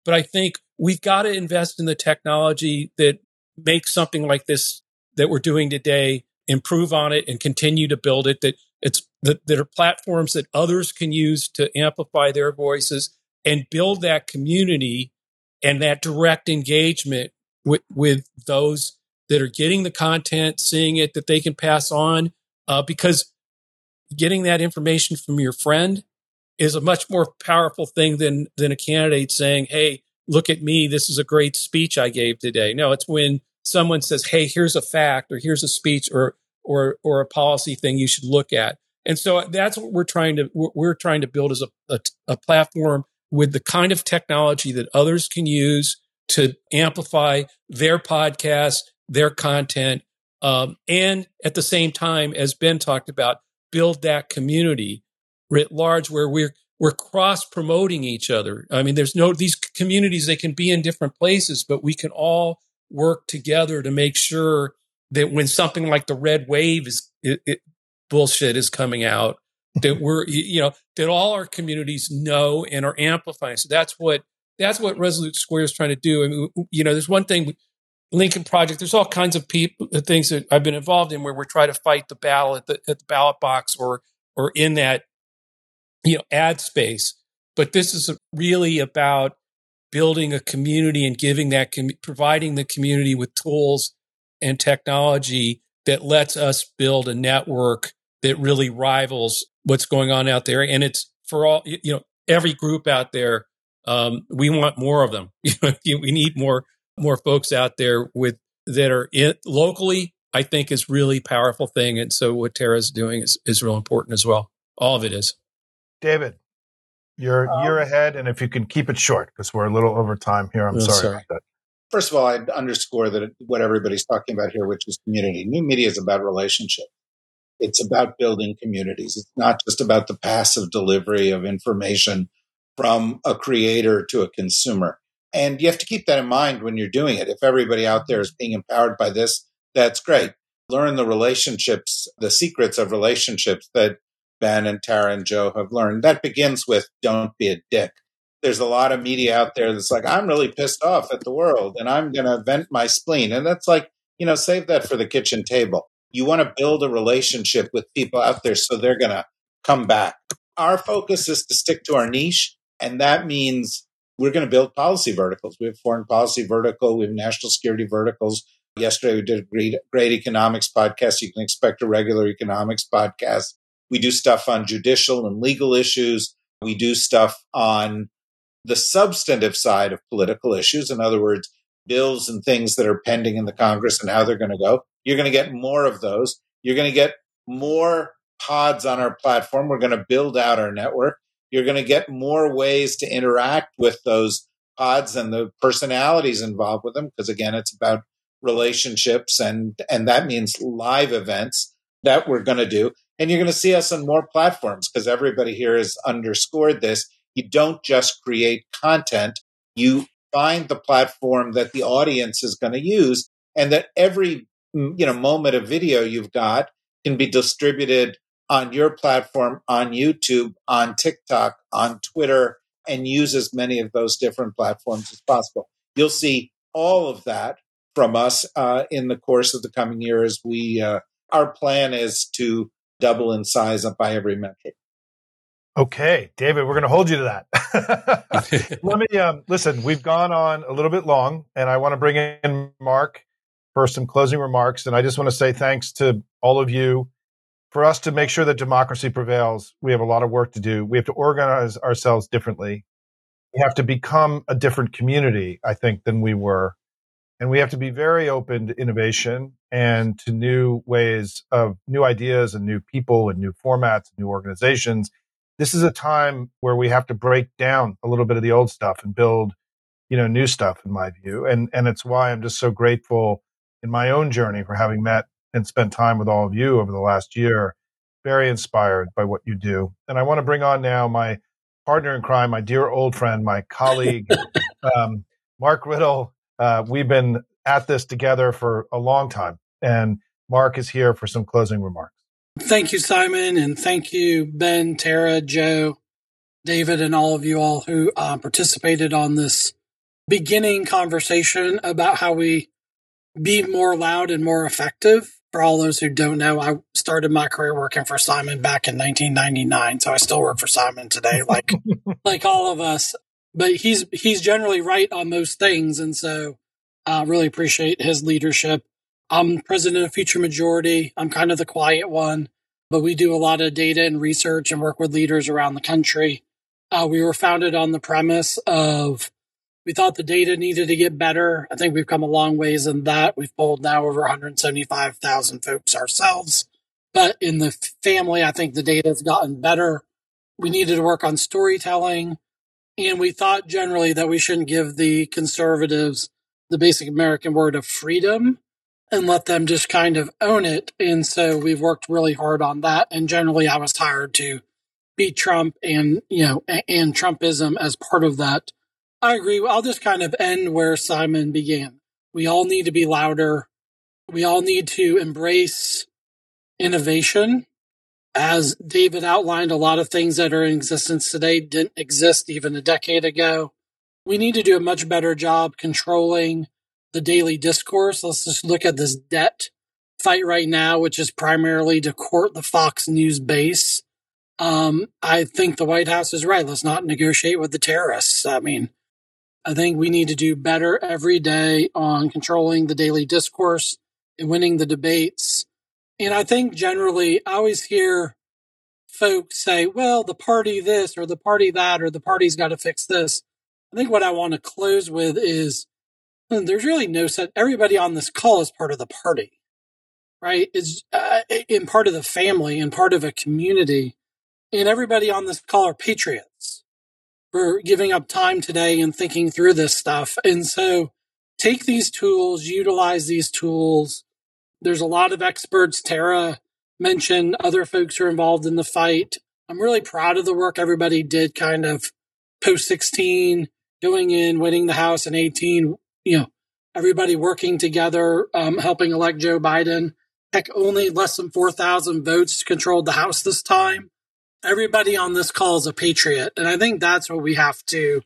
But I think we've got to invest in the technology that makes something like this that we're doing today, improve on it, and continue to build it. That it's that there are platforms that others can use to amplify their voices and build that community and that direct engagement with, with those that are getting the content, seeing it, that they can pass on. Uh, because getting that information from your friend is a much more powerful thing than than a candidate saying, "Hey, look at me. This is a great speech I gave today." No, it's when someone says, "Hey, here's a fact, or here's a speech, or or or a policy thing you should look at." And so that's what we're trying to we're trying to build as a, a, a platform with the kind of technology that others can use to amplify their podcast, their content, um, and at the same time, as Ben talked about, build that community writ large where we're we're cross promoting each other. I mean, there's no these communities they can be in different places, but we can all work together to make sure that when something like the red wave is it, it, bullshit is coming out, that we're you know that all our communities know and are amplifying. So that's what that's what Resolute Square is trying to do. I mean, you know, there's one thing, Lincoln Project. There's all kinds of people, uh, things that I've been involved in where we're trying to fight the battle at the, at the ballot box or or in that you know ad space. But this is really about building a community and giving that com- providing the community with tools and technology that lets us build a network that really rivals what's going on out there. And it's for all you know every group out there um, we want more of them. we need more more folks out there with that are in, locally. I think is really powerful thing, and so what Tara's doing is is real important as well. All of it is. David, you're um, you're ahead, and if you can keep it short because we're a little over time here, I'm oh, sorry, sorry, about that. First of all, I'd underscore that what everybody's talking about here, which is community. New media is about relationship. It's about building communities. It's not just about the passive delivery of information from a creator to a consumer. And you have to keep that in mind when you're doing it. If everybody out there is being empowered by this, that's great. Learn the relationships, the secrets of relationships that Ben and Tara and Joe have learned. That begins with don't be a dick. There's a lot of media out there that's like, I'm really pissed off at the world and I'm going to vent my spleen. And that's like, you know, save that for the kitchen table. You want to build a relationship with people out there so they're going to come back. Our focus is to stick to our niche and that means we're going to build policy verticals. We have foreign policy vertical, we have national security verticals. Yesterday, we did a great, great economics podcast. You can expect a regular economics podcast. We do stuff on judicial and legal issues. We do stuff on the substantive side of political issues. In other words, bills and things that are pending in the Congress and how they're going to go. You're going to get more of those. You're going to get more pods on our platform. We're going to build out our network you're going to get more ways to interact with those pods and the personalities involved with them because again it's about relationships and and that means live events that we're going to do and you're going to see us on more platforms because everybody here has underscored this you don't just create content you find the platform that the audience is going to use and that every you know moment of video you've got can be distributed on your platform, on YouTube, on TikTok, on Twitter, and use as many of those different platforms as possible. You'll see all of that from us uh, in the course of the coming year as we, uh, our plan is to double in size up by every metric. Okay, David, we're going to hold you to that. Let me um, listen. We've gone on a little bit long, and I want to bring in Mark for some closing remarks. And I just want to say thanks to all of you for us to make sure that democracy prevails, we have a lot of work to do. We have to organize ourselves differently. We have to become a different community, I think, than we were. And we have to be very open to innovation and to new ways of new ideas and new people and new formats, and new organizations. This is a time where we have to break down a little bit of the old stuff and build, you know, new stuff in my view. And, and it's why I'm just so grateful in my own journey for having met and spent time with all of you over the last year. Very inspired by what you do. And I want to bring on now my partner in crime, my dear old friend, my colleague, um, Mark Riddle, Uh, we've been at this together for a long time, and Mark is here for some closing remarks. Thank you, Simon, and thank you, Ben, Tara, Joe, David, and all of you all who uh, participated on this beginning conversation about how we be more loud and more effective. For all those who don't know, I started my career working for Simon back in 1999, so I still work for Simon today, like like all of us. But he's he's generally right on most things, and so I uh, really appreciate his leadership. I'm president of Future Majority. I'm kind of the quiet one, but we do a lot of data and research and work with leaders around the country. Uh, we were founded on the premise of we thought the data needed to get better. I think we've come a long ways in that. We've polled now over 175,000 folks ourselves. But in the family, I think the data has gotten better. We needed to work on storytelling. And we thought generally that we shouldn't give the conservatives the basic American word of freedom and let them just kind of own it. And so we've worked really hard on that. And generally, I was tired to beat Trump and, you know, and Trumpism as part of that. I agree. I'll just kind of end where Simon began. We all need to be louder. We all need to embrace innovation. As David outlined, a lot of things that are in existence today didn't exist even a decade ago. We need to do a much better job controlling the daily discourse. Let's just look at this debt fight right now, which is primarily to court the Fox News base. Um, I think the White House is right. Let's not negotiate with the terrorists. I mean, I think we need to do better every day on controlling the daily discourse and winning the debates. And I think generally, I always hear folks say, well, the party this or the party that or the party's got to fix this. I think what I want to close with is hmm, there's really no set. Everybody on this call is part of the party, right? Is uh, in part of the family and part of a community. And everybody on this call are patriots for giving up time today and thinking through this stuff. And so take these tools, utilize these tools. There's a lot of experts. Tara mentioned other folks who are involved in the fight. I'm really proud of the work everybody did kind of post 16, going in, winning the House in 18, you know, everybody working together, um, helping elect Joe Biden. Heck, only less than 4,000 votes controlled the House this time everybody on this call is a patriot, and I think that's what we have to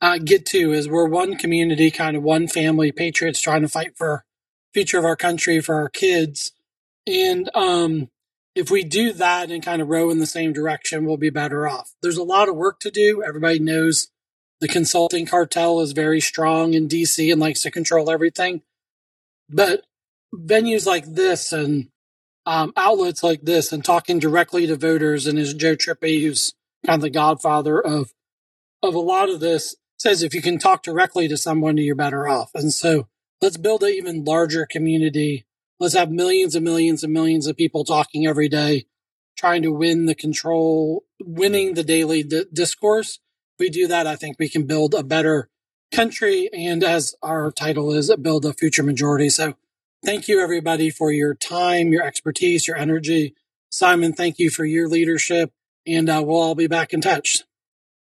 uh, get to is we're one community, kind of one family, patriots trying to fight for future of our country for our kids, and um, if we do that and kind of row in the same direction, we'll be better off. There's a lot of work to do. Everybody knows the consulting cartel is very strong in DC and likes to control everything, but venues like this and um, outlets like this and talking directly to voters and as Joe Trippi, who's kind of the godfather of of a lot of this, says if you can talk directly to someone, you're better off. And so let's build an even larger community. Let's have millions and millions and millions of people talking every day, trying to win the control, winning the daily di- discourse. If we do that, I think we can build a better country. And as our title is, build a future majority. So Thank you, everybody, for your time, your expertise, your energy. Simon, thank you for your leadership, and uh, we'll all be back in touch.